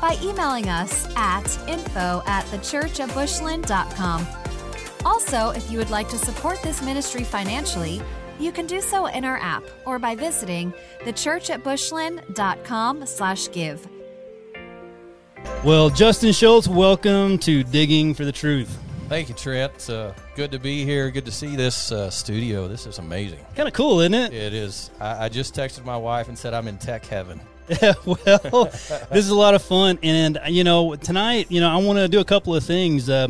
by emailing us at info at thechurchatbushland.com. Also, if you would like to support this ministry financially, you can do so in our app or by visiting thechurchatbushland.com slash give. Well, Justin Shultz, welcome to Digging for the Truth. Thank you, Trent. It's uh, good to be here. Good to see this uh, studio. This is amazing. Kind of cool, isn't it? It is. I, I just texted my wife and said I'm in tech heaven. Yeah, well, this is a lot of fun. And, you know, tonight, you know, I want to do a couple of things. Uh,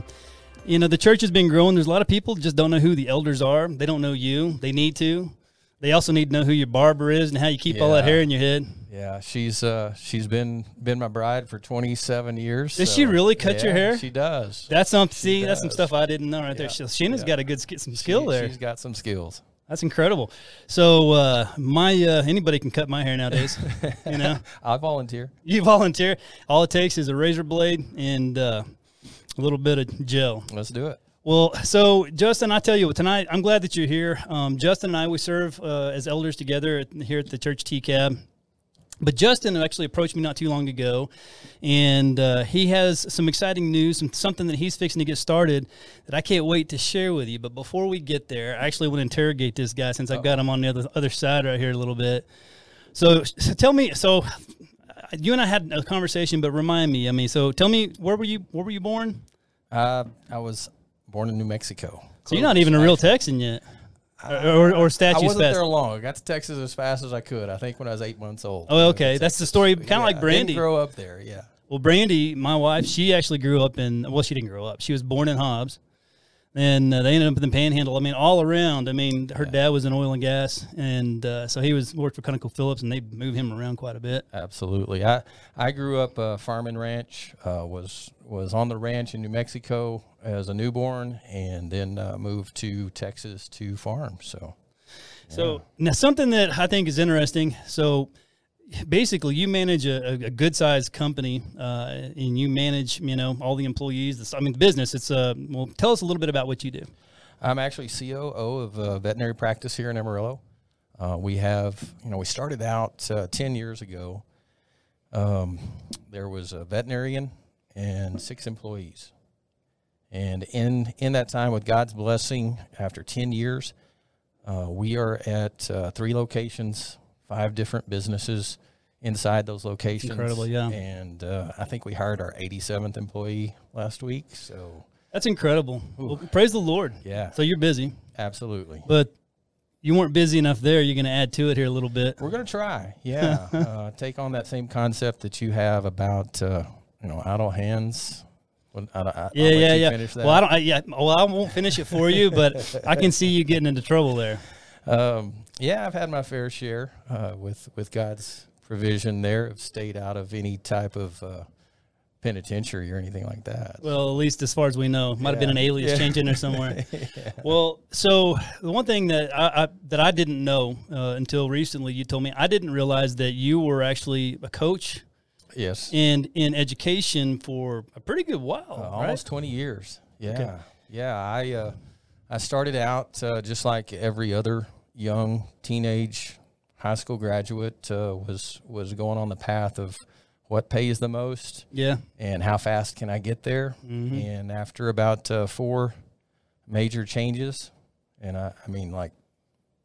you know, the church has been growing. There's a lot of people just don't know who the elders are. They don't know you. They need to. They also need to know who your barber is and how you keep all that hair in your head. Yeah, she's uh, she's been been my bride for 27 years. Does so- she really cut your hair? She does. That's some see, that's some stuff I didn't know right there. Yeah. So Sheena's Yeah. got a good some skill She- there. She's got some skills. That's incredible. So uh, my uh, anybody can cut my hair nowadays. you know, I volunteer. you volunteer. All it takes is a razor blade and uh, a little bit of gel. Let's do it. Well, so Justin, I tell you what, tonight I'm glad that you're here. Um, Justin and I we serve uh, as elders together at, here at the church TCAB. But Justin actually approached me not too long ago, and uh, he has some exciting news, some, something that he's fixing to get started that I can't wait to share with you. But before we get there, I actually want to interrogate this guy since I've got him on the other other side right here a little bit. So, so tell me, so uh, you and I had a conversation, but remind me. I mean, so tell me, where were you? Where were you born? Uh, I was born in New Mexico. So you're not even a real Texan yet, or or, or I statues wasn't there long. I got to Texas as fast as I could. I think when I was eight months old. Oh, okay. That's the story, kind of like Yeah, Brandy. Didn't grow up there. Yeah. Well, Brandy, my wife, she actually grew up in. Well, she didn't grow up. She was born in Hobbs, and uh, they ended up in the Panhandle. I mean, all around. I mean, her dad was in oil and gas, and uh, so he was worked for ConocoPhillips, and they moved him around quite a bit. Absolutely. I I grew up uh, farm and ranch. Uh, was was on the ranch in New Mexico as a newborn, and then uh, moved to Texas to farm. So So now something that I think is interesting. So basically, you manage a, a, good sized company, uh, and you manage, you know, all the employees. I mean, the business. It's uh, well, tell us a little bit about what you do. I'm actually COO of a veterinary practice here in Amarillo. Uh, we have, you know, we started out uh, ten years ago. Um, there was a veterinarian and six employees, and in in that time, with God's blessing, after ten years, uh, we are at uh, three locations, five different businesses inside those locations. incredible, yeah. And uh, I think we hired our 87th employee last week. So That's incredible. Well, praise the Lord. yeah, So you're busy, absolutely. but you weren't busy enough there. You're going to add to it here a little bit. We're gonna try, yeah. uh, take on that same concept that you have about uh, you know idle hands. Well, I, I, Yeah, yeah, yeah. Finish that. Well, I don't. I, yeah. Well, I won't finish it for you, but I can see you getting into trouble there. um, yeah, I've had my fair share uh, with with God's provision. There, have stayed out of any type of uh, penitentiary or anything like that. Well, at least as far as we know, might have been an alias Yeah. change in there somewhere. Well, so the one thing that I, I that I didn't know uh, until recently, you told me I didn't realize that you were actually a coach yes, and in education for a pretty good while, Uh, right? almost 20 years. Yeah. Yeah. I, uh, I started out uh, just like every other young teenage high school graduate uh, was, was going on the path of what pays the most Yeah. and how fast can I get there. Mm-hmm. And after about uh, four major changes, and I, I mean like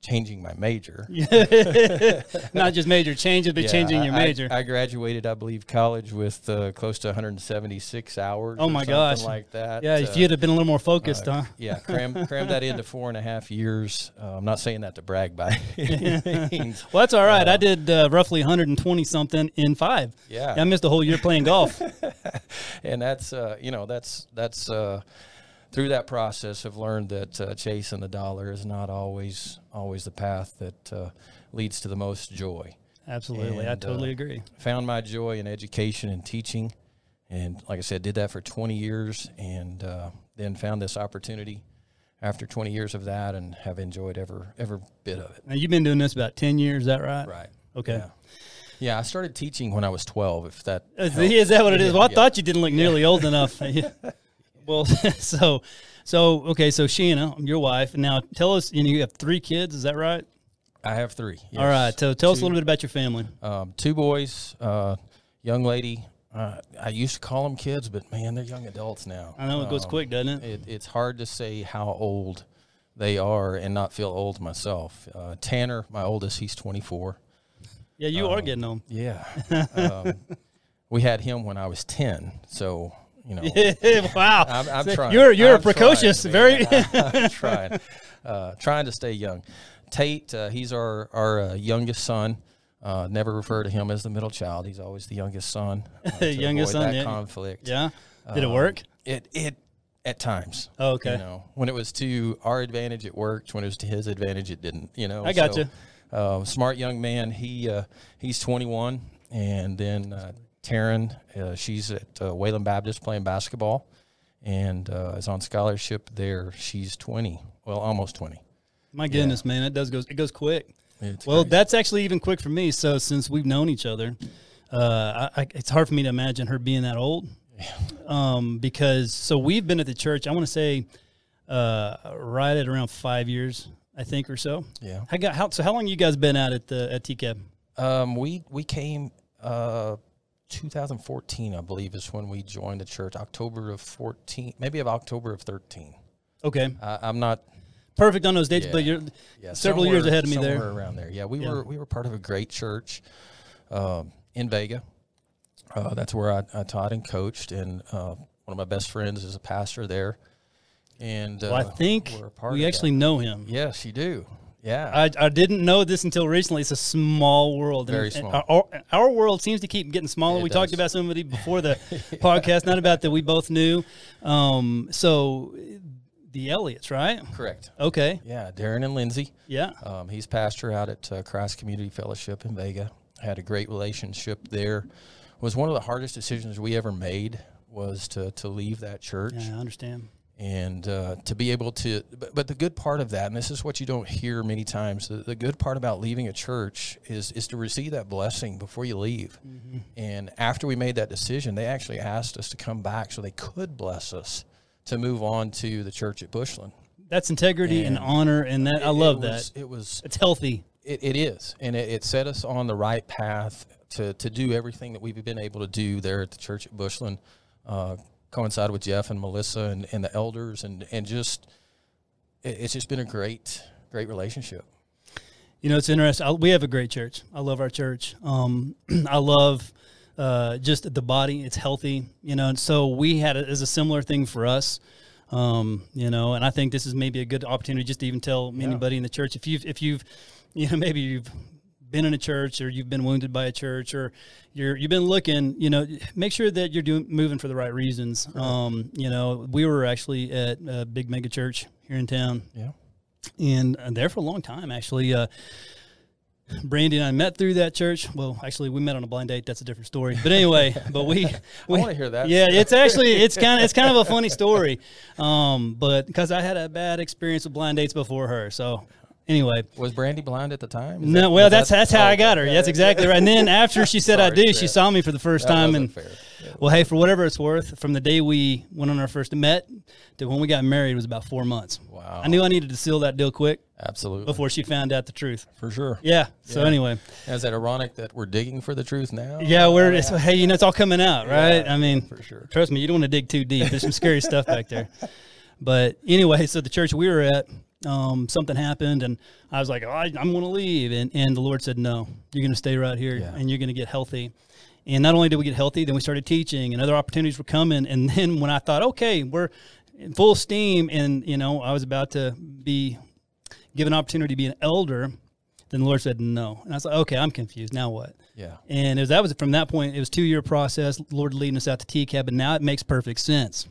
changing my major. Not just major changes, but Yeah, changing your I- I- major. I, graduated, I believe, college with uh, close to 176 hours. Oh or my something gosh. like that. yeah, Uh, if you'd have been a little more focused, uh, huh? Yeah, cram cram that into four and a half years. Uh, I'm not saying that to brag by means. Well, that's all right. I did uh, roughly 120 something in five. Yeah, I missed a whole year playing golf. and that's uh, you know that's that's uh, through that process have learned that uh, chasing the dollar is not always always the path that uh, leads to the most joy. Absolutely, I totally uh, agree. Found my joy in education and teaching, and like I said, did that for 20 years, and uh, then found this opportunity after 20 years of that, and have enjoyed every every bit of it. Now you've been doing this about ten years, is that right? Right. Okay. Yeah. Yeah, I started teaching when I was 12. If that Is, is that what it is? Well, I yeah. thought you didn't look nearly old enough. Well, so, so okay, so Sheena, your wife, now tell us. You know, you have three kids. Is that right? I have three. All right. So tell us a little bit about your family. Um, two boys, uh, young lady. Uh, I used to call them kids, but man, they're young adults now. I know it goes Um, quick, doesn't it? It, it's hard to say how old they are and not feel old myself. Uh, Tanner, my oldest, he's 24. Yeah, you um, are getting them. Yeah. um, we had him when I was 10. So, you know, wow. I'm, I'm So trying. You're you're I'm precocious. trying, very. I'm trying, uh, trying to stay young. Tate, uh, he's our our uh, youngest son. Uh, never refer to him as the middle child. He's always the youngest son. Uh, Youngest son, that yeah. conflict. yeah. Did it Um, work? It it at times. Oh, okay. You know, when it was to our advantage, it worked. When it was to his advantage, it didn't. You know. I gotcha. So, uh, smart young man. He uh, he's 21, and then uh, Taryn, uh, she's at uh, Wayland Baptist playing basketball, and uh, is on scholarship there. She's 20, well, almost 20. My goodness, man, it does goes it goes quick. It's Well, crazy. that's actually even quick for me. So since we've known each other, uh, I, I, it's hard for me to imagine her being that old. Um, because so we've been at the church. I want to say, uh, right at around five years, I think, or so. yeah. How so. How long you guys been out at the at TCAB? Um, we we came uh, 2014, I believe, is when we joined the church. October of 14, maybe of October of 13. Okay, I, I'm not perfect on those dates, but you're yeah, several years ahead of me there. somewhere around there. Yeah, we Yeah. were we were part of a great church um, in Vega. Uh, that's where I, I taught and coached, and uh, one of my best friends is a pastor there. And uh, Well, I think we're a part we actually that. know him. yes, you do. Yeah, I, I didn't know this until recently. It's a small world. Very and small. Our, our, our world seems to keep getting smaller. It we talked about somebody before the podcast, not about that we both knew. Um, so the Elliots, right? correct. Okay. Yeah, Darren and Lindsay. Yeah. Um, he's pastor out at uh, Christ Community Fellowship in Vega. Had a great relationship there. Was one of the hardest decisions we ever made was to to leave that church Yeah, I understand. And uh, to be able to. But, but the good part of that, and this is what you don't hear many times, the, the good part about leaving a church is is to receive that blessing before you leave. And after we made that decision, they actually asked us to come back so they could bless us to move on to the church at Bushland. That's integrity and, And honor, and that I love it that. It was It's healthy. it, it is, and it, it set us on the right path to, to do everything that we've been able to do there at the church at Bushland. Uh, coincided with Jeff and Melissa and, and the elders, and and just it, it's just been a great great relationship. You know, it's interesting. I, we have a great church. I love our church. Um, I love uh, just the body. It's healthy. You know, and so we had it as a similar thing for us. Um, you know, and I think this is maybe a good opportunity just to even tell anybody in the church if you've if you've you know maybe you've been in a church or you've been wounded by a church or you're you've been looking you know make sure that you're doing moving for the right reasons um you know we were actually at a big mega church here in town Yeah, and uh, there for a long time actually uh Brandy and I met through that church. Well, actually, we met on a blind date. That's a different story. But anyway, but we, we wanna hear that. Yeah, it's actually it's kind of it's kind of a funny story, um, but because I had a bad experience with blind dates before her. So anyway, was Brandy blind at the time? Is no, that- well, that's that- that's how oh, I got her. okay. That's exactly right. And then after she said I Sorry, do, she saw me for the first That time, and fair. Yeah. well, hey, for whatever it's worth, from the day we went on our first met to when we got married was about four months. Wow. I knew I needed to seal that deal quick Absolutely, before she found out the truth. for sure. Yeah. So Yeah. anyway, Is that ironic that we're digging for the truth now? yeah, we're it's, uh, hey, you know, it's all coming out, right? Yeah, I mean, for sure. Trust me, you don't want to dig too deep. There's some scary stuff back there. But anyway, so the church we were at, um, something happened, and I was like, oh, I, I'm going to leave, and and the Lord said, no, you're going to stay right here, Yeah. and you're going to get healthy. And not only did we get healthy, then we started teaching, and other opportunities were coming. And then when I thought, okay, we're in full steam, and you know, I was about to be given opportunity to be an elder, then the Lord said no, and I was like, okay, I'm confused. Now what? Yeah. And it was, that was from that point. It was two year process. Lord leading us out to TCAB, and now it makes perfect sense.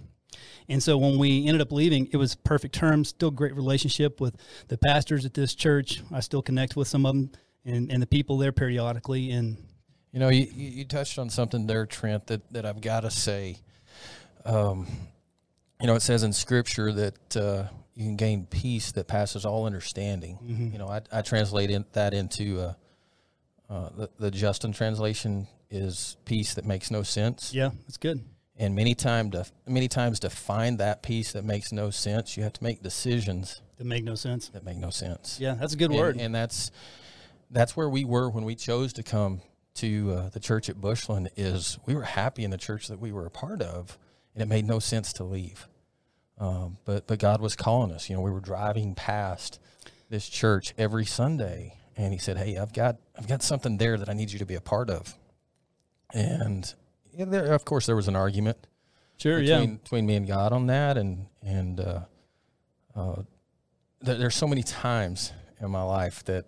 And so when we ended up leaving, it was perfect terms. Still great relationship with the pastors at this church. I still connect with some of them and, and the people there periodically. And You know, you, you touched on something there, Trent, that, that I've got to say. Um, you know, it says in Scripture that uh, you can gain peace that passes all understanding. Mm-hmm. You know, I, I translate in, that into uh, uh, the, the Justin translation is peace that makes no sense. Yeah, that's good. And many time to many times to find that peace that makes no sense, you have to make decisions That make no sense. that make no sense. Yeah, that's a good and, word. and that's that's where we were when we chose to come to uh, the church at Bushland. Is we were happy in the church that we were a part of, and it made no sense to leave. Um, but but God was calling us. You know, we were driving past this church every Sunday, and He said, "Hey, I've got I've got something there that I need you to be a part of." And yeah, there, of course, there was an argument sure, between yeah. between me and God on that, and and uh, uh, there, there's so many times in my life that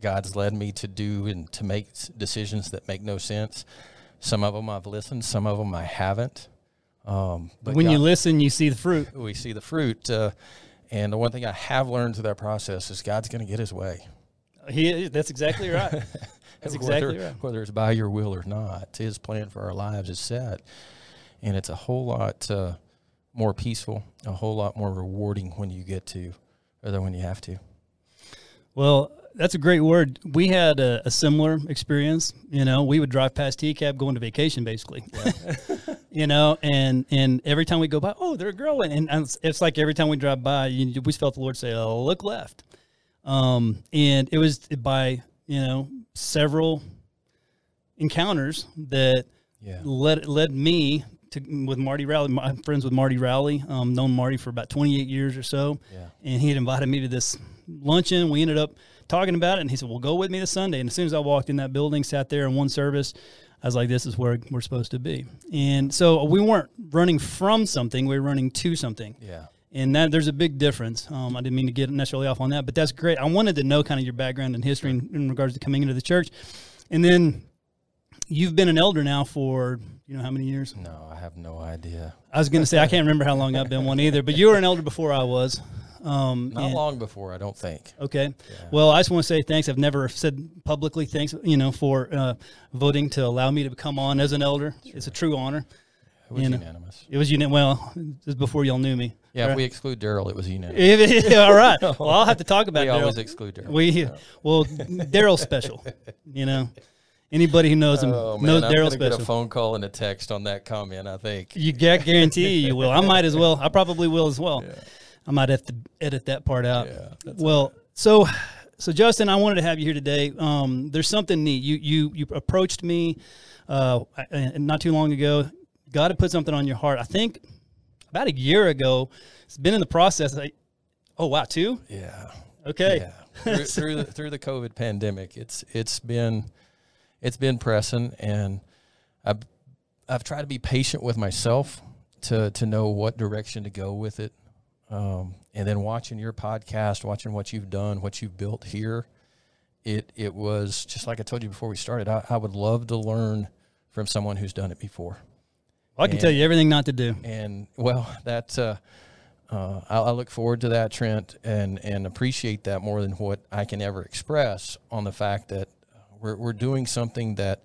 God's led me to do and to make decisions that make no sense. Some of them I've listened, some of them I haven't. Um, but when you listen, you see the fruit. we see the fruit. Uh, and the one thing I have learned through that process is God's going to get His way. He, that's exactly right. That's exactly whether, right. Whether it's by your will or not, His plan for our lives is set, and it's a whole lot uh, more peaceful, a whole lot more rewarding when you get to, rather than when you have to. Well, that's a great word. We had a, a similar experience. You know, we would drive past TCAB going to vacation, basically. you know, and and every time we go by, oh, they're growing, and, and it's, it's like every time we drive by, you, we felt the Lord say, "Oh, look left," um, and it was by you know several encounters that Yeah. led led me to with Marty Rowley. My- I'm friends with Marty Rowley. Um, known Marty for about 28 years or so. Yeah. And he had invited me to this luncheon. We ended up talking about it, and he said, "Well, go with me this Sunday." And as soon as I walked in that building, sat there in one service, I was like, "This is where we're supposed to be." And so we weren't running from something; we were running to something. Yeah. And that there's a big difference. Um, I didn't mean to get necessarily off on that, but that's great. I wanted to know kind of your background and history in, in regards to coming into the church, and then you've been an elder now for you know how many years? No, I have no idea. I was going to say I can't remember how long I've been one either, but you were an elder before I was. Um, Not and- long before, I don't think. Okay. Well, I just want to say thanks. I've never said publicly thanks, you know, for uh, voting to allow me to come on as an elder. It's a true honor. It was You know. unanimous. It was unanimous. well, this is before y'all knew me. Yeah, if we exclude Daryl, it was unanimous. All right. Well, I'll have to talk about we always exclude Daryl. We well, Daryl's special. You know, anybody who knows him oh man, knows I'm Daryl's gonna get a phone call and a text on that comment. I think. You gu- guarantee you will. I might as well. I probably will as well. I might have to edit that part out. Yeah, that's well, so so Justin, I wanted to have you here today. Um, there's something neat. You you you approached me uh, not too long ago. God had put something on your heart. I think about a year ago. It's been in the process. I, oh wow, two. Yeah. Okay. Yeah. through, through the through the COVID pandemic, it's it's been it's been pressing, and I've I've tried to be patient with myself to to know what direction to go with it, um, and then watching your podcast, watching what you've done, what you've built here, it it was just like I told you before we started. I, I would love to learn from someone who's done it before. Well, I can tell you everything not to do. And well, that uh, uh, I, I look forward to that, Trent, and and appreciate that more than what I can ever express on the fact that we're we're doing something that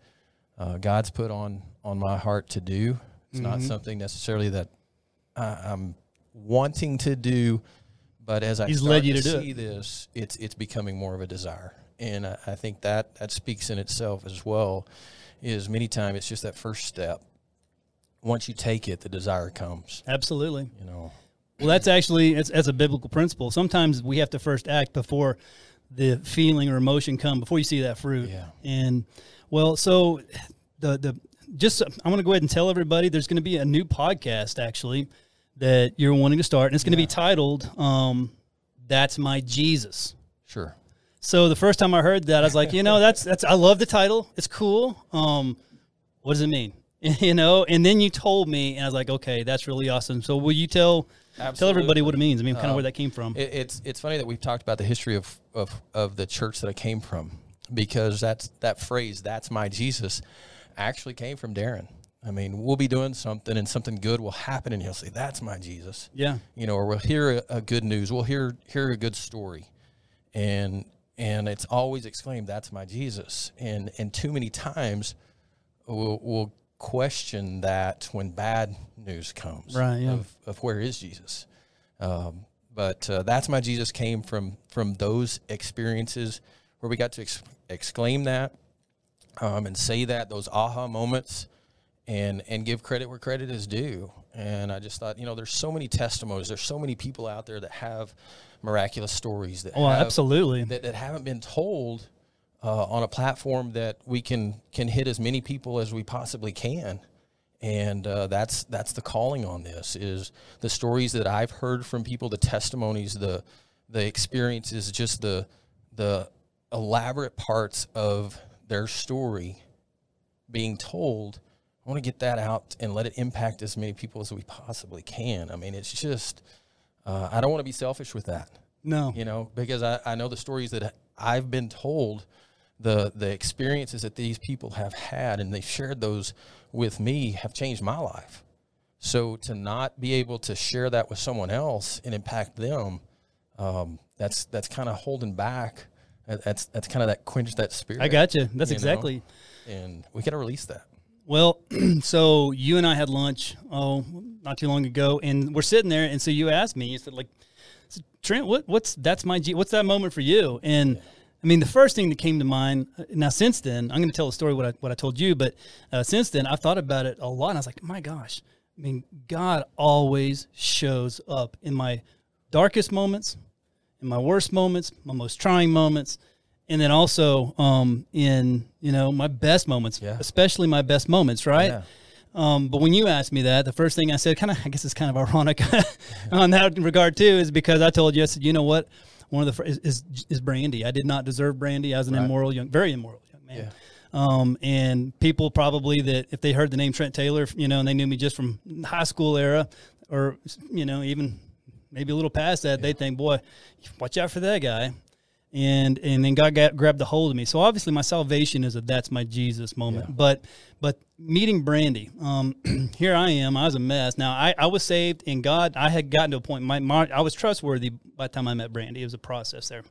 uh, God's put on on my heart to do. It's not Mm-hmm. something necessarily that I, I'm wanting to do, but as I He's led you to, to do it. see this, it's it's becoming more of a desire, and I, I think that that speaks in itself as well. Is many times it's just that first step. Once you take it, the desire comes. Absolutely. You know. Well, that's actually it's as a biblical principle. Sometimes we have to first act before the feeling or emotion come before you see that fruit. Yeah. And well, so the the just I'm going to go ahead and tell everybody there's going to be a new podcast actually that you're wanting to start, and it's going to be titled um, "That's My Jesus." Sure. So the first time I heard that, I was like, you know, that's that's I love the title. It's cool. Um, what does it mean? you know, and then you told me, and I was like, okay, that's really awesome. So will you tell tell everybody what it means? I mean, kind of um, where that came from. It, it's it's funny that we've talked about the history of, of of the church that I came from because that's that phrase "that's my Jesus" actually came from Darren. I mean, we'll be doing something and something good will happen, and he'll say, "That's my Jesus." yeah. you know, or we'll hear a, a good news, we'll hear hear a good story, and and it's always exclaimed, "That's my Jesus." And and too many times, we'll, we'll question that when bad news comes, Right, yeah. Of, of where is Jesus? Um, but uh, that's my Jesus came from from those experiences where we got to ex- exclaim that um, and say that those aha moments and and give credit where credit is due. And I just thought, you know, there's so many testimonies. There's so many people out there that have miraculous stories that Oh, have, absolutely. that, that haven't been told uh, on a platform that we can can hit as many people as we possibly can. And uh, that's that's the calling on this is the stories that I've heard from people, the testimonies, the the experiences, just the the elaborate parts of their story being told. I want to get that out and let it impact as many people as we possibly can. I mean, it's just uh, I don't want to be selfish with that No. you know, because I, I know the stories that I've been told, the the experiences that these people have had, and they've shared those with me have changed my life. So to not be able to share that with someone else and impact them, um, that's that's kind of holding back. That's that's kind of that quench that spirit. I got you. That's you know? exactly. and we got to release that. Well, so you and I had lunch, oh, not too long ago, and we're sitting there, and so you asked me, you said, like, Trent, what, what's that's my G, what's that moment for you? And I mean, the first thing that came to mind. uh, Now, since then, I'm going to tell the story what I what I told you, but uh, since then, I've thought about it a lot. And I was like, my gosh, I mean, God always shows up in my darkest moments, in my worst moments, my most trying moments, and then also um, in you know my best moments, Yeah. especially my best moments, right? Yeah. Um, but when you asked me that, the first thing I said, kind of, I guess it's kind of ironic on that regard too, is because I told you, I said, you know what, one of the is is, is Brandy. I did not deserve Brandy. I was an Right. immoral young, very immoral young man. Yeah. Um, and people probably that if they heard the name Trent Taylor, you know, and they knew me just from high school era, or you know, even maybe a little past that, they think, boy, watch out for that guy. And and then God got, grabbed the hold of me. So obviously, my salvation is a that's my Jesus moment. Yeah. But but meeting Brandy, um, here I am. I was a mess. Now I, I was saved, and God, I had gotten to a point. My, my I was trustworthy by the time I met Brandy. It was a process there.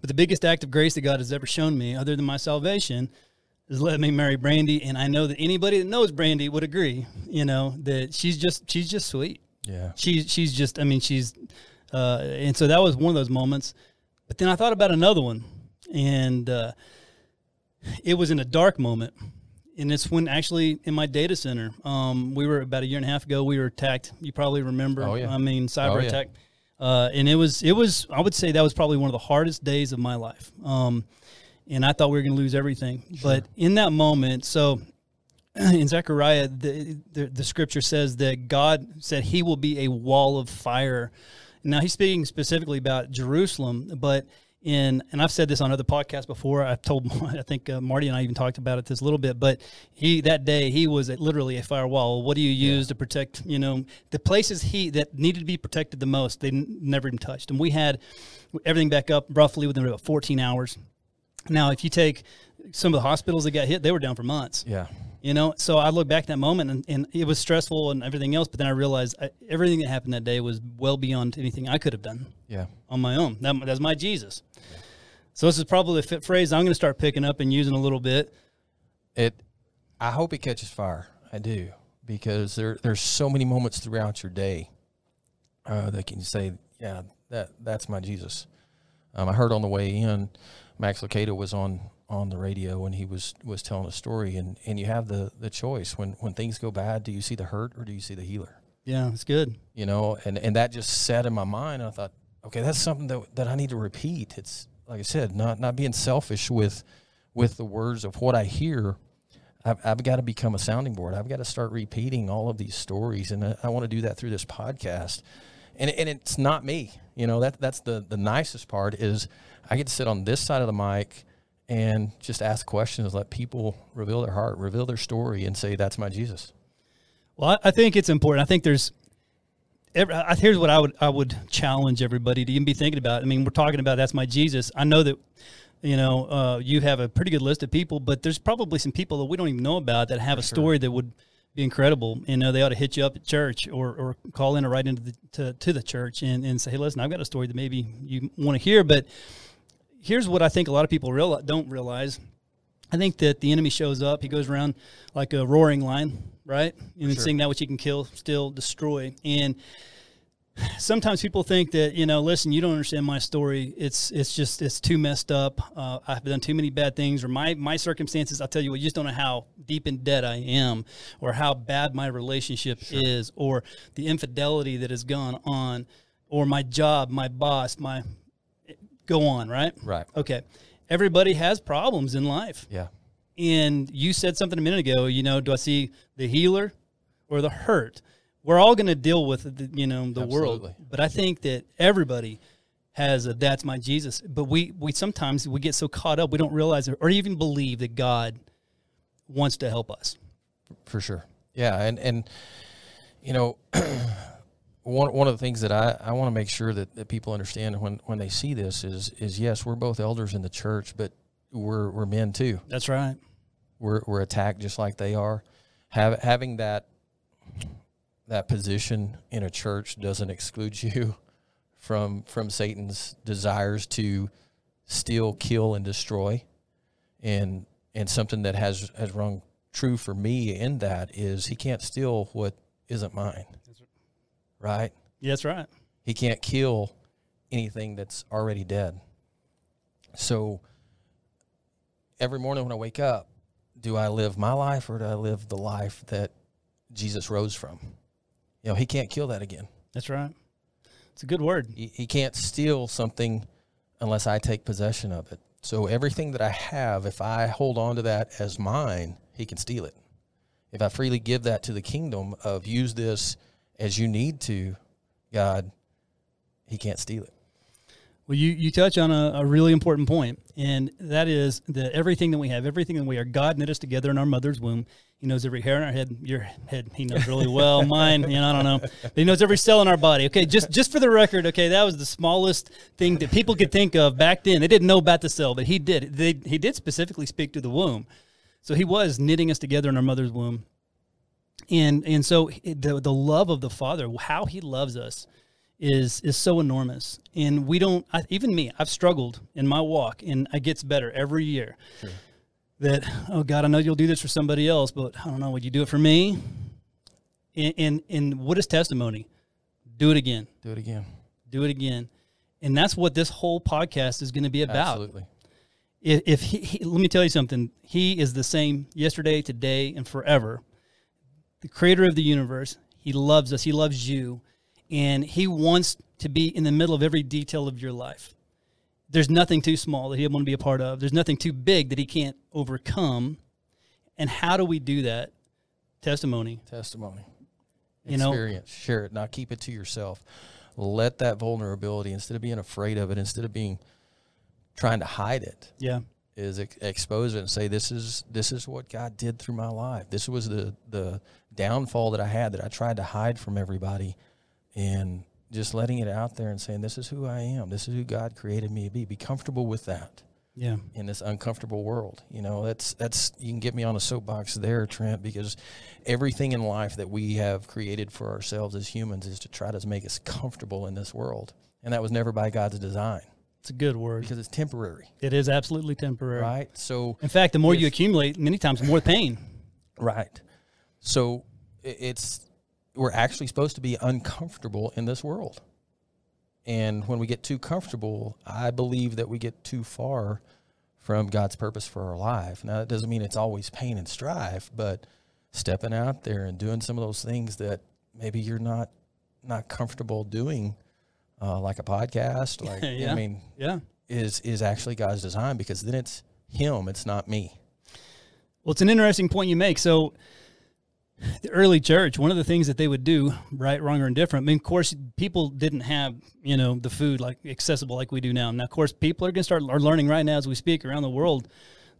But the biggest act of grace that God has ever shown me, other than my salvation, is let me marry Brandy. And I know that anybody that knows Brandy would agree. You know that she's just she's just sweet. Yeah. She's she's just I mean she's, uh, and so that was one of those moments. But then I thought about another one, and uh, it was in a dark moment. And it's when actually in my data center, um, we were about a year and a half ago. We were attacked. You probably remember. Oh, yeah. I mean, cyber Oh, yeah. attack. Uh, and it was it was I would say that was probably one of the hardest days of my life. Um, and I thought we were going to lose everything. Sure. But in that moment, so in Zechariah, the, the the scripture says that God said He will be a wall of fire. Now He's speaking specifically about Jerusalem, but in and I've said this on other podcasts before. I've told I think uh, Marty and I even talked about it this a little bit. But he that day he was at literally a firewall. What do you use to protect? You know the places he that needed to be protected the most. They n- never even touched, and we had everything back up roughly within about 14 hours. Now, if you take some of the hospitals that got hit, they were down for months. Yeah. You know, so I look back at that moment and, and it was stressful and everything else, but then I realized I, everything that happened that day was well beyond anything I could have done Yeah. on my own. That, that's my Jesus. So this is probably a fit phrase I'm going to start picking up and using a little bit. it i hope it catches fire i do because there there's so many moments throughout your day uh, that can say yeah that that's my jesus um, i heard on the way in max Lucado was on on the radio and he was was telling a story and and you have the the choice. When when things go bad do you see the hurt or do you see the healer? Yeah, it's good. you know and and that just sat in my mind and i thought okay that's something that, that i need to repeat. It's like i said not not being selfish with with the words of what i hear. I've, I've got to become a sounding board. I've got to start repeating all of these stories and i, I want to do that through this podcast. And, and it's not me. You know that that's the the nicest part is i get to sit on this side of the mic and just ask questions let people reveal their heart reveal their story and say that's my jesus Well, I, I think it's important. I think there's. Every, I, here's what I would I would challenge everybody to even be thinking about. I mean, we're talking about that's my Jesus. I know that, you know, uh, you have a pretty good list of people, but there's probably some people that we don't even know about that have a story that would be incredible. You know, they ought to hit you up at church or, or call in or write into the to, to the church and, and say, hey, listen, I've got a story that maybe you want to hear, but here's what I think a lot of people real, don't realize. I think that the enemy shows up. He goes around like a roaring lion, right? And Sure. seeing that which he can kill, still destroy. And sometimes people think that you know, listen, you don't understand my story. It's it's just it's too messed up. Uh, I've done too many bad things, or my my circumstances. I'll tell you what, you just don't know how deep in debt I am, or how bad my relationship is, or the infidelity that has gone on, or my job, my boss, my go on, right? Right. Okay. Everybody has problems in life. Yeah. And you said something a minute ago, you know, do I see the healer or the hurt? We're all going to deal with the, you know, the world. But I think that everybody has a that's my Jesus. But we we sometimes we get so caught up we don't realize or even believe that God wants to help us. for sure. Yeah, and and you know, one one of the things that I, I want to make sure that, that people understand when, when they see this is is yes, we're both elders in the church, but we're we're men too. That's right. We're we're attacked just like they are. Have, having that that position in a church doesn't exclude you from from Satan's desires to steal, kill, and destroy. And and something that has has rung true for me in that is he can't steal what isn't mine. Right? Yeah, that's right. He can't kill anything that's already dead. So every morning when I wake up, do I live my life or do I live the life that Jesus rose from? You know, he can't kill that again. That's right. It's a good word. He, he can't steal something unless I take possession of it. So everything that I have, if I hold on to that as mine, he can steal it. If I freely give that to the kingdom of use this as you need to, God, he can't steal it. Well, you, you touch on a, a really important point, and that is that everything that we have, everything that we are, God knit us together in our mother's womb. He knows every hair in our head. Your head, he knows really well. Mine, you know, I don't know. But he knows every cell in our body. Okay, just just for the record, okay, that was the smallest thing that people could think of back then. They didn't know about the cell, but he did. They, he did specifically speak to the womb. So he was knitting us together in our mother's womb. And and so the the love of the Father, how he loves us, is is so enormous. And we don't I, even me i've struggled in my walk and it gets better every year. That oh god i know you'll do this for somebody else but i don't know would you do it for me? And and, and what is testimony? Do it again. Do it again. do it again. And that's what this whole podcast is going to be about. Absolutely. if, if he, he, let me tell you something. He is the same yesterday today and forever the creator of the universe. He loves us. He loves you. And he wants to be in the middle of every detail of your life. There's nothing too small that he won't want to be a part of. There's nothing too big that he can't overcome. And how do we do that? Testimony. Testimony. You know- Share it. Not keep it to yourself. Let that vulnerability, instead of being afraid of it, instead of being trying to hide it, yeah. is expose it and say this is this is what God did through my life. This was the the downfall that I had that I tried to hide from everybody, and just letting it out there and saying this is who I am. This is who God created me to be. Be comfortable with that yeah in this uncomfortable world. You know, that's that's you can get me on a soapbox there, Trent, because everything in life that we have created for ourselves as humans is to try to make us comfortable in this world, and that was never by God's design it's a good word because it's temporary, it is absolutely temporary right? So in fact the more you accumulate many times the more pain Right. So it's we're actually supposed to be uncomfortable in this world. And when we get too comfortable, I believe that we get too far from God's purpose for our life. Now that doesn't mean it's always pain and strife, but stepping out there and doing some of those things that maybe you're not not comfortable doing, uh, like a podcast, like Yeah. I mean, yeah is is actually God's design because then it's Him, it's not me. Well, it's an interesting point you make. So, the early church, one of the things that they would do, right, wrong, or indifferent. I mean, of course, people didn't have you know the food like accessible like we do now. Now, of course, people are going to start are learning right now as we speak around the world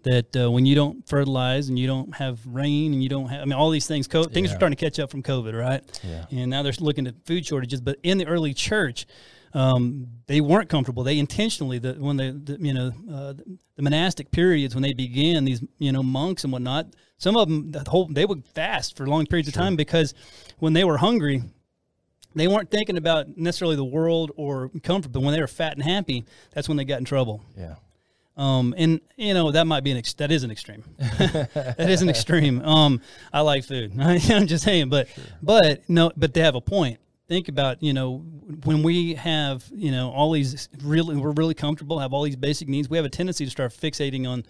that uh, when you don't fertilize and you don't have rain and you don't have, I mean, all these things, co- things are starting to catch up from COVID, right? Yeah. And now they're looking at food shortages. But in the early church, um, they weren't comfortable. They intentionally, the, when they, the, you know, uh, the monastic periods when they began, these, you know, monks and whatnot, some of them, the whole, they would fast for long periods of time because when they were hungry, they weren't thinking about necessarily the world or comfort, but when they were fat and happy, that's when they got in trouble. Yeah. Um, and you know that might be an ex- that is an extreme. that is an extreme. Um, I like food. I'm just saying, but but no, but they have a point. Think about you know when we have you know all these really we're really comfortable have all these basic needs. We have a tendency to start fixating on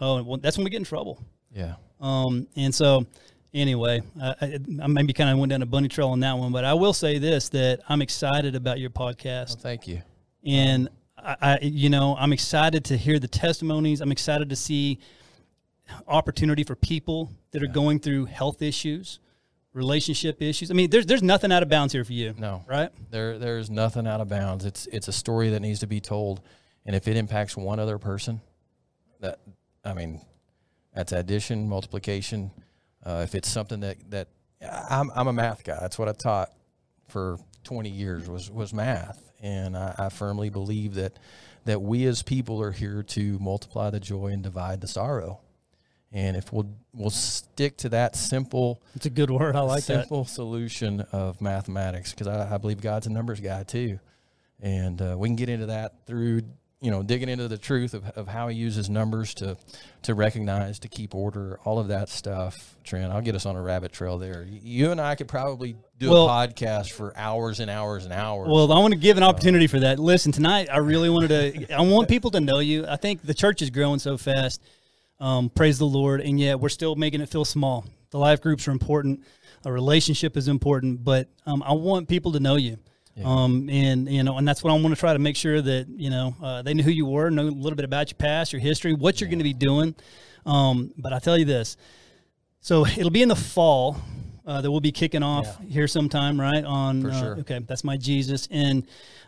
oh well, that's when we get in trouble. Yeah. Um, and so anyway, I, I, I maybe kind of went down a bunny trail on that one, but I will say this that I'm excited about your podcast. Well, thank you. And I, I, you know, I'm excited to hear the testimonies. I'm excited to see opportunity for people that are going through health issues, relationship issues. I mean, there's there's nothing out of bounds here for you. No. right? There, there's nothing out of bounds. It's it's a story that needs to be told, and if it impacts one other person, that I mean, that's addition, multiplication. Uh, if it's something that that I'm I'm a math guy. That's what I taught for 20 years was was math, and I, I firmly believe that that we as people are here to multiply the joy and divide the sorrow. And if we'll we'll stick to that simple It's a good word. I like that. simple solution of mathematics because I, I believe God's a numbers guy too, and uh, we can get into that through you know digging into the truth of, of how He uses numbers to to recognize, to keep order, all of that stuff. Trent, I'll get us on a rabbit trail there. You and I could probably do Well- a podcast for hours and hours and hours. Well, I want to give an opportunity for that. Listen, tonight I really wanted to. I want people to know you. I think the church is growing so fast. Um, praise the Lord, and yet we're still making it feel small. The life groups are important. A relationship is important, but um, I want people to know you. Um, and you know, and that's what I want to try to make sure that you know uh, they know who you were, know a little bit about your past, your history, what you're going to be doing. Um, but I tell you this, so it'll be in the fall uh, that we'll be kicking off here sometime, right? On For uh, sure. okay, that's my Jesus. And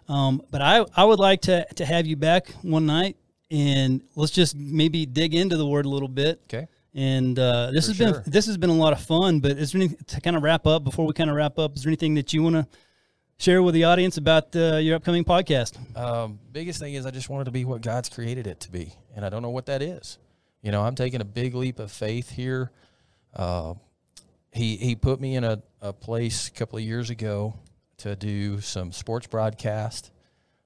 um, but I I would like to to have you back one night and let's just maybe dig into the word a little bit. okay. And uh, this For has been this has been a lot of fun. But is there any to kind of wrap up before we kind of wrap up? Is there anything that you want to share with the audience about uh, your upcoming podcast? Um, biggest thing is I just wanted to be what God's created it to be, and I don't know what that is. You know, I'm taking a big leap of faith here. Uh, he he put me in a, a place a couple of years ago to do some sports broadcast,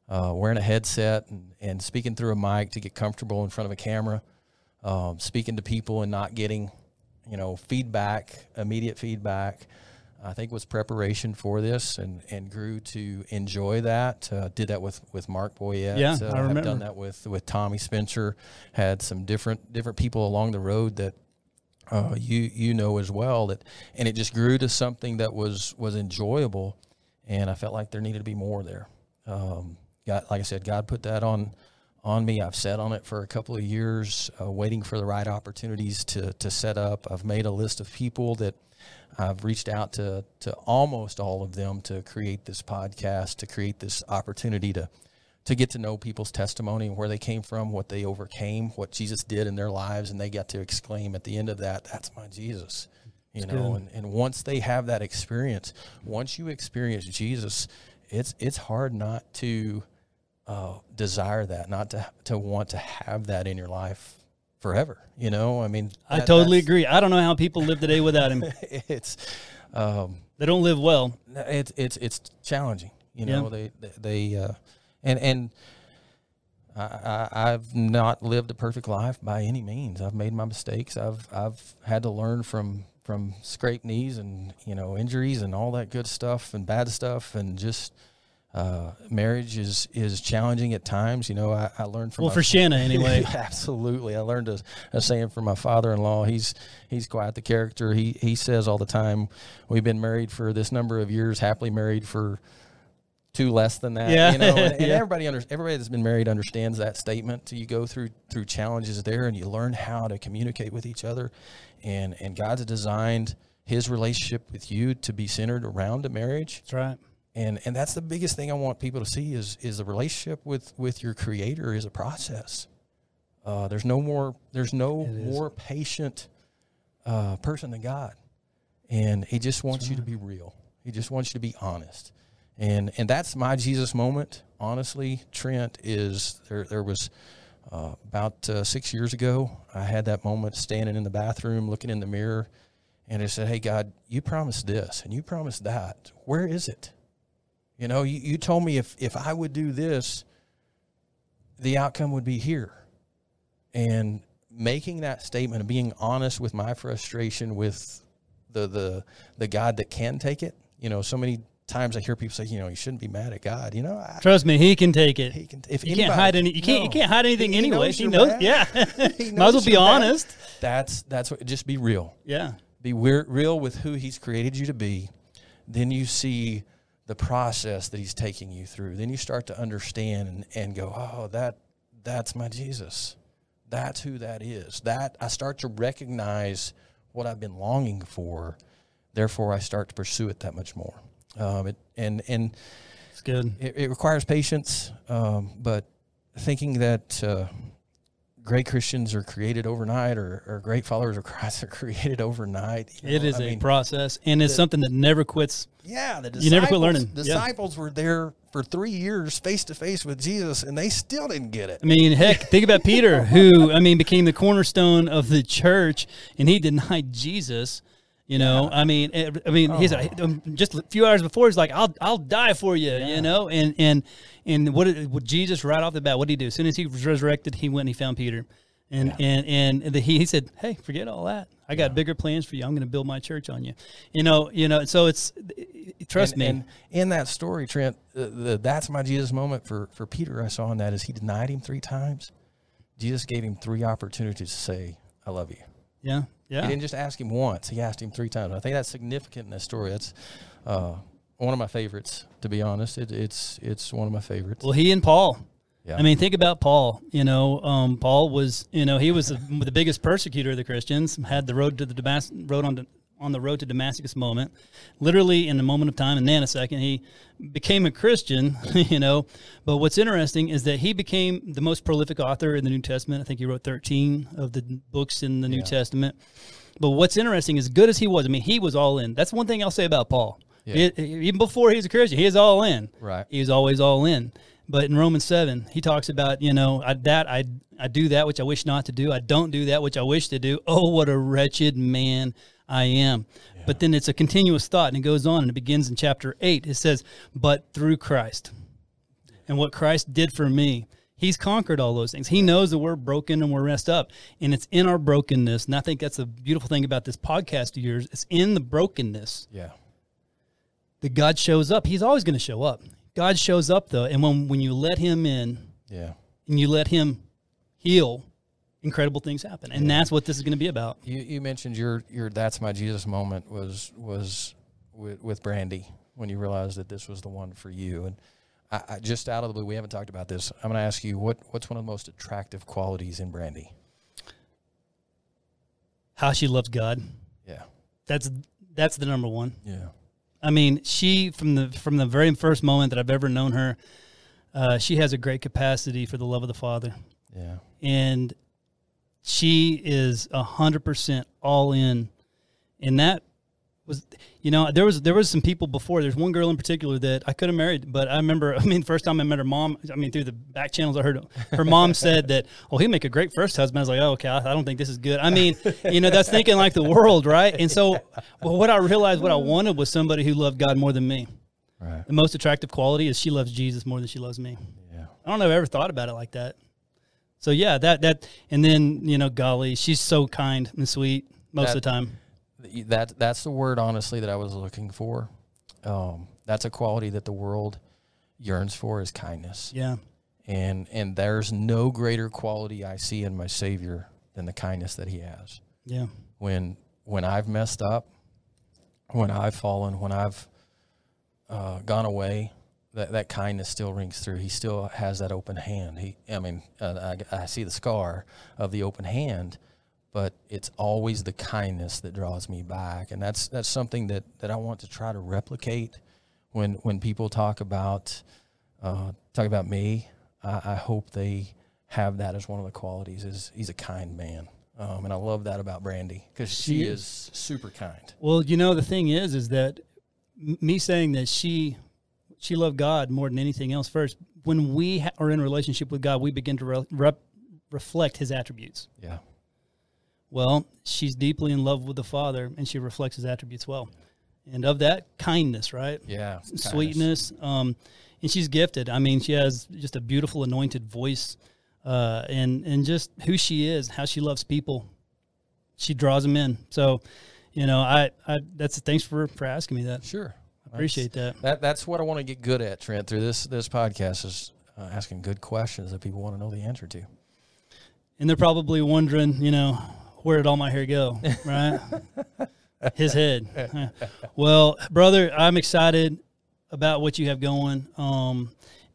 uh, wearing a headset and, and speaking through a mic to get comfortable in front of a camera, um, speaking to people and not getting, you know, feedback, immediate feedback. I think was preparation for this and, and grew to enjoy that. Uh, did that with, with Mark Boyette. Yeah, uh, I remember. done that with, with Tommy Spencer. Had some different different people along the road that uh, you you know as well that and it just grew to something that was was enjoyable and I felt like there needed to be more there. Um, God, like I said, God put that on on me. I've sat on it for a couple of years, uh, waiting for the right opportunities to to set up. I've made a list of people that I've reached out to to almost all of them to create this podcast, to create this opportunity to to get to know people's testimony and where they came from, what they overcame, what Jesus did in their lives, and they got to exclaim at the end of that, "That's my Jesus." You know, and, and once they have that experience, once you experience Jesus, it's it's hard not to uh, desire that, not to to want to have that in your life forever. You know, I mean, I totally agree. I don't know how people live today without him. It's um, They don't live well. it's it's it's challenging. You Yeah. know, they they, they uh, and and I, I I've not lived a perfect life by any means. I've made my mistakes. I've I've had to learn from from scraped knees and you know injuries and all that good stuff and bad stuff and just. Uh, marriage is is challenging at times. You know, I, I learned from Well, for Shanna anyway. Absolutely, I learned a, a saying from my father-in-law. He's he's quite the character. He he says all the time, "We've been married for this number of years, happily married for two less than that." Yeah. you know, and, and Yeah. everybody under, everybody that's been married understands that statement. So you go through through challenges there, and you learn how to communicate with each other, and and God's designed His relationship with you to be centered around a marriage That's right. And and that's the biggest thing I want people to see is is the relationship with with your creator is a process. Uh, there's no more there's no more patient uh, person than God, and He just wants you to be real. He just wants you to be honest, and and that's my Jesus moment. Honestly, Trent is there. There was. Uh, about uh, six years ago, I had that moment standing in the bathroom, looking in the mirror, and I said, "Hey God, you promised this and you promised that. Where is it? You know, you, you told me if if I would do this, the outcome would be here. and making that statement and being honest with my frustration with the the the God that can take it. You know, so many times I hear people say, you know, you shouldn't be mad at God. You know, I, Trust me, he can take it. he can. If you can't hide any. You can't. You can't hide anything He anyway. knows He knows. mad. Yeah. He Might as well be mad. honest. That's that's what. Just be real. Yeah. Be weir- real with who He's created you to be. Then you see the process that He's taking you through. Then you start to understand and, and go, oh, that that's my Jesus. That's who that is. That I start to recognize what I've been longing for. Therefore, I start to pursue it that much more. Um, it, and and It's good. it, it requires patience, um, but thinking that uh, great Christians are created overnight or, or great followers of Christ are created overnight. you It know, is I a mean, process, and it's the- something that never quits. Yeah, the You never quit disciples- learning. Yeah. Disciples were there for three years, face to face with Jesus, and they still didn't get it. I mean, heck, think about Peter, who I mean became the cornerstone of the church, and he denied Jesus. You know, I mean, eh, I mean, he's like, um, just a few hours before, he's like, "I'll, I'll die for you," you know, and and and what did what Jesus right off the bat? What did he do? As soon as he was resurrected, he went and he found Peter, and and and the, he he said, "Hey, forget all that. I got bigger plans for you. I'm going to build my church on you." You know, you know. So it's trust and, me. And in that story, Trent, the, the, that's my Jesus moment for, for Peter. I saw in that is he denied him three times. Jesus gave him three opportunities to say, "I love you." yeah, He didn't just ask him once; he asked him three times. I think that's significant in this story. That's uh, one of my favorites, to be honest. It, it's it's one of my favorites. Well, he and Paul. Yeah. I mean, think about Paul. You know, um, Paul was, you know, he was the, the biggest persecutor of the Christians. Had the road to the Damas- road on on the road to Damascus moment, literally in the moment of time, in nanosecond, he became a Christian. You know, but what's interesting is that he became the most prolific author in the New Testament. I think he wrote thirteen of the books in the New Yeah. Testament. But what's interesting, as good as he was, I mean, he was all in. That's one thing I'll say about Paul. Yeah. It- even before he was a Christian, he was all in. Right. He was always all in. But in Romans seven, he talks about you know I, that I I do that which I wish not to do. I don't do that which I wish to do. Oh, what a wretched man I am. But then it's a continuous thought, and it goes on, and it begins in chapter eight. It says, "But through Christ, and what Christ did for me." He's conquered all those things. He knows that we're broken and we're messed up. And it's in our brokenness. And I think that's the beautiful thing about this podcast of yours. It's in the brokenness yeah. that God shows up. He's always going to show up. God shows up though, and when when you let Him in Yeah. and you let Him heal, incredible things happen, and that's what this is going to be about. You, you mentioned your your that's my Jesus moment was was with, with Brandy when you realized that this was the one for you. And I, I just out of the blue, we haven't talked about this. I'm going to ask you what what's one of the most attractive qualities in Brandy? How she loves God. Yeah. That's that's the number one. Yeah. I mean, she from the from the very first moment that I've ever known her, uh, she has a great capacity for the love of the Father, Yeah. and she is a hundred percent all in, and that was you know there was there was some people before. There's one girl in particular that I could have married but I remember I mean first time I met her mom I mean through the back channels I heard her mom said that oh he'd make a great first husband. I was like oh okay I, I don't think this is good. I mean you know that's thinking like the world right? And so well, what I realized what I wanted was somebody who loved God more than me. Right. the most attractive quality is she loves Jesus more than she loves me. Yeah. I don't know if I ever thought about it like that so yeah that that and then you know golly she's so kind and sweet most of the time That that's the word honestly that I was looking for. Um, that's a quality that the world yearns for is kindness. yeah And and there's no greater quality I see in my Savior than the kindness that he has. yeah when when I've messed up, when I've fallen, when I've uh, gone away, that that kindness still rings through. He still has that open hand. He, I mean, uh, I, I see the scar of the open hand, but it's always the kindness that draws me back, and that's that's something that that I want to try to replicate. When when people talk about uh, talk about me, I, I hope they have that as one of the qualities. Is he's a kind man. Um, and I love that about Brandy because she She is super kind. Well, you know, the thing is, is that m- me saying that she she loved God more than anything else. First, when we ha- are in relationship with God, we begin to re- rep- reflect His attributes. Yeah, Well, she's deeply in love with the Father, and she reflects His attributes well. And of that, kindness, right? yeah, sweetness. Um, and she's gifted. I mean, she has just a beautiful anointed voice. uh, and and just who she is, how she loves people. She draws them in. So, you know, I, I that's thanks for for asking me that. Sure. Appreciate that. That that's what I want to get good at, Trent. Through this this podcast is uh, asking good questions that people want to know the answer to. And they're probably wondering, you know, where did all my hair go? Right? His head. well, brother, I'm excited about what you have going. Um,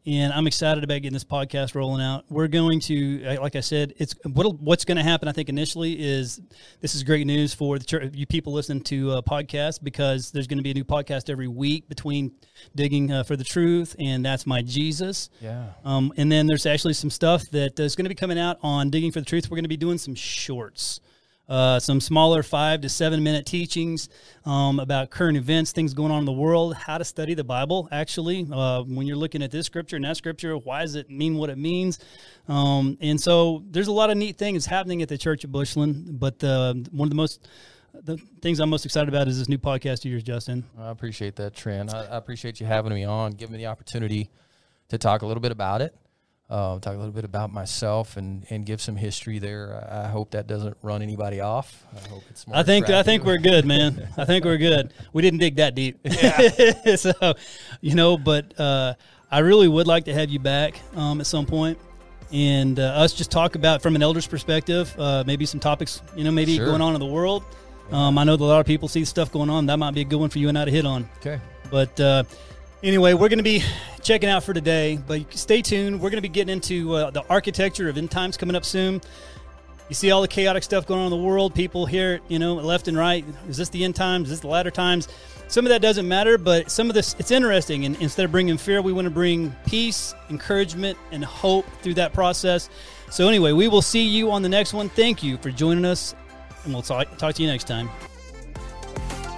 and I'm excited about getting this podcast rolling out. We're going to, like I said, it's what, what's going to happen. I think initially is this is great news for the church, you people listening to a podcast because there's going to be a new podcast every week between digging uh, for the truth and that's my Jesus. Yeah. Um, and then there's actually some stuff that is going to be coming out on digging for the truth. We're going to be doing some shorts uh, some smaller five to seven minute teachings um, about current events, things going on in the world, how to study the Bible. Actually, uh, when you're looking at this scripture and that scripture, why does it mean what it means? Um, and so there's a lot of neat things happening at the Church of Bushland. But uh, one of the most the things I'm most excited about is this new podcast of yours, Justin. I appreciate that, Trent. I, I appreciate you having me on, giving me the opportunity to talk a little bit about it uh, talk a little bit about myself and, and give some history there. I hope that doesn't run anybody off. I hope it's more. I think attractive. I think we're good, man. I think we're good. We didn't dig that deep, yeah. so you know. But uh, I really would like to have you back um, at some point, and uh, us just talk about from an elder's perspective, uh, maybe some topics you know maybe sure. going on in the world. Um, I know that a lot of people see stuff going on. That might be a good one for you and I to hit on. Okay. But uh, Anyway, we're going to be checking out for today, but stay tuned. We're going to be getting into uh, the architecture of end times coming up soon. You see all the chaotic stuff going on in the world. People hear, you know, left and right. Is this the end times? Is this the latter times? Some of that doesn't matter, but some of this, it's interesting. And instead of bringing fear, we want to bring peace, encouragement, and hope through that process. So, anyway, we will see you on the next one. Thank you for joining us, and we'll talk, talk to you next time.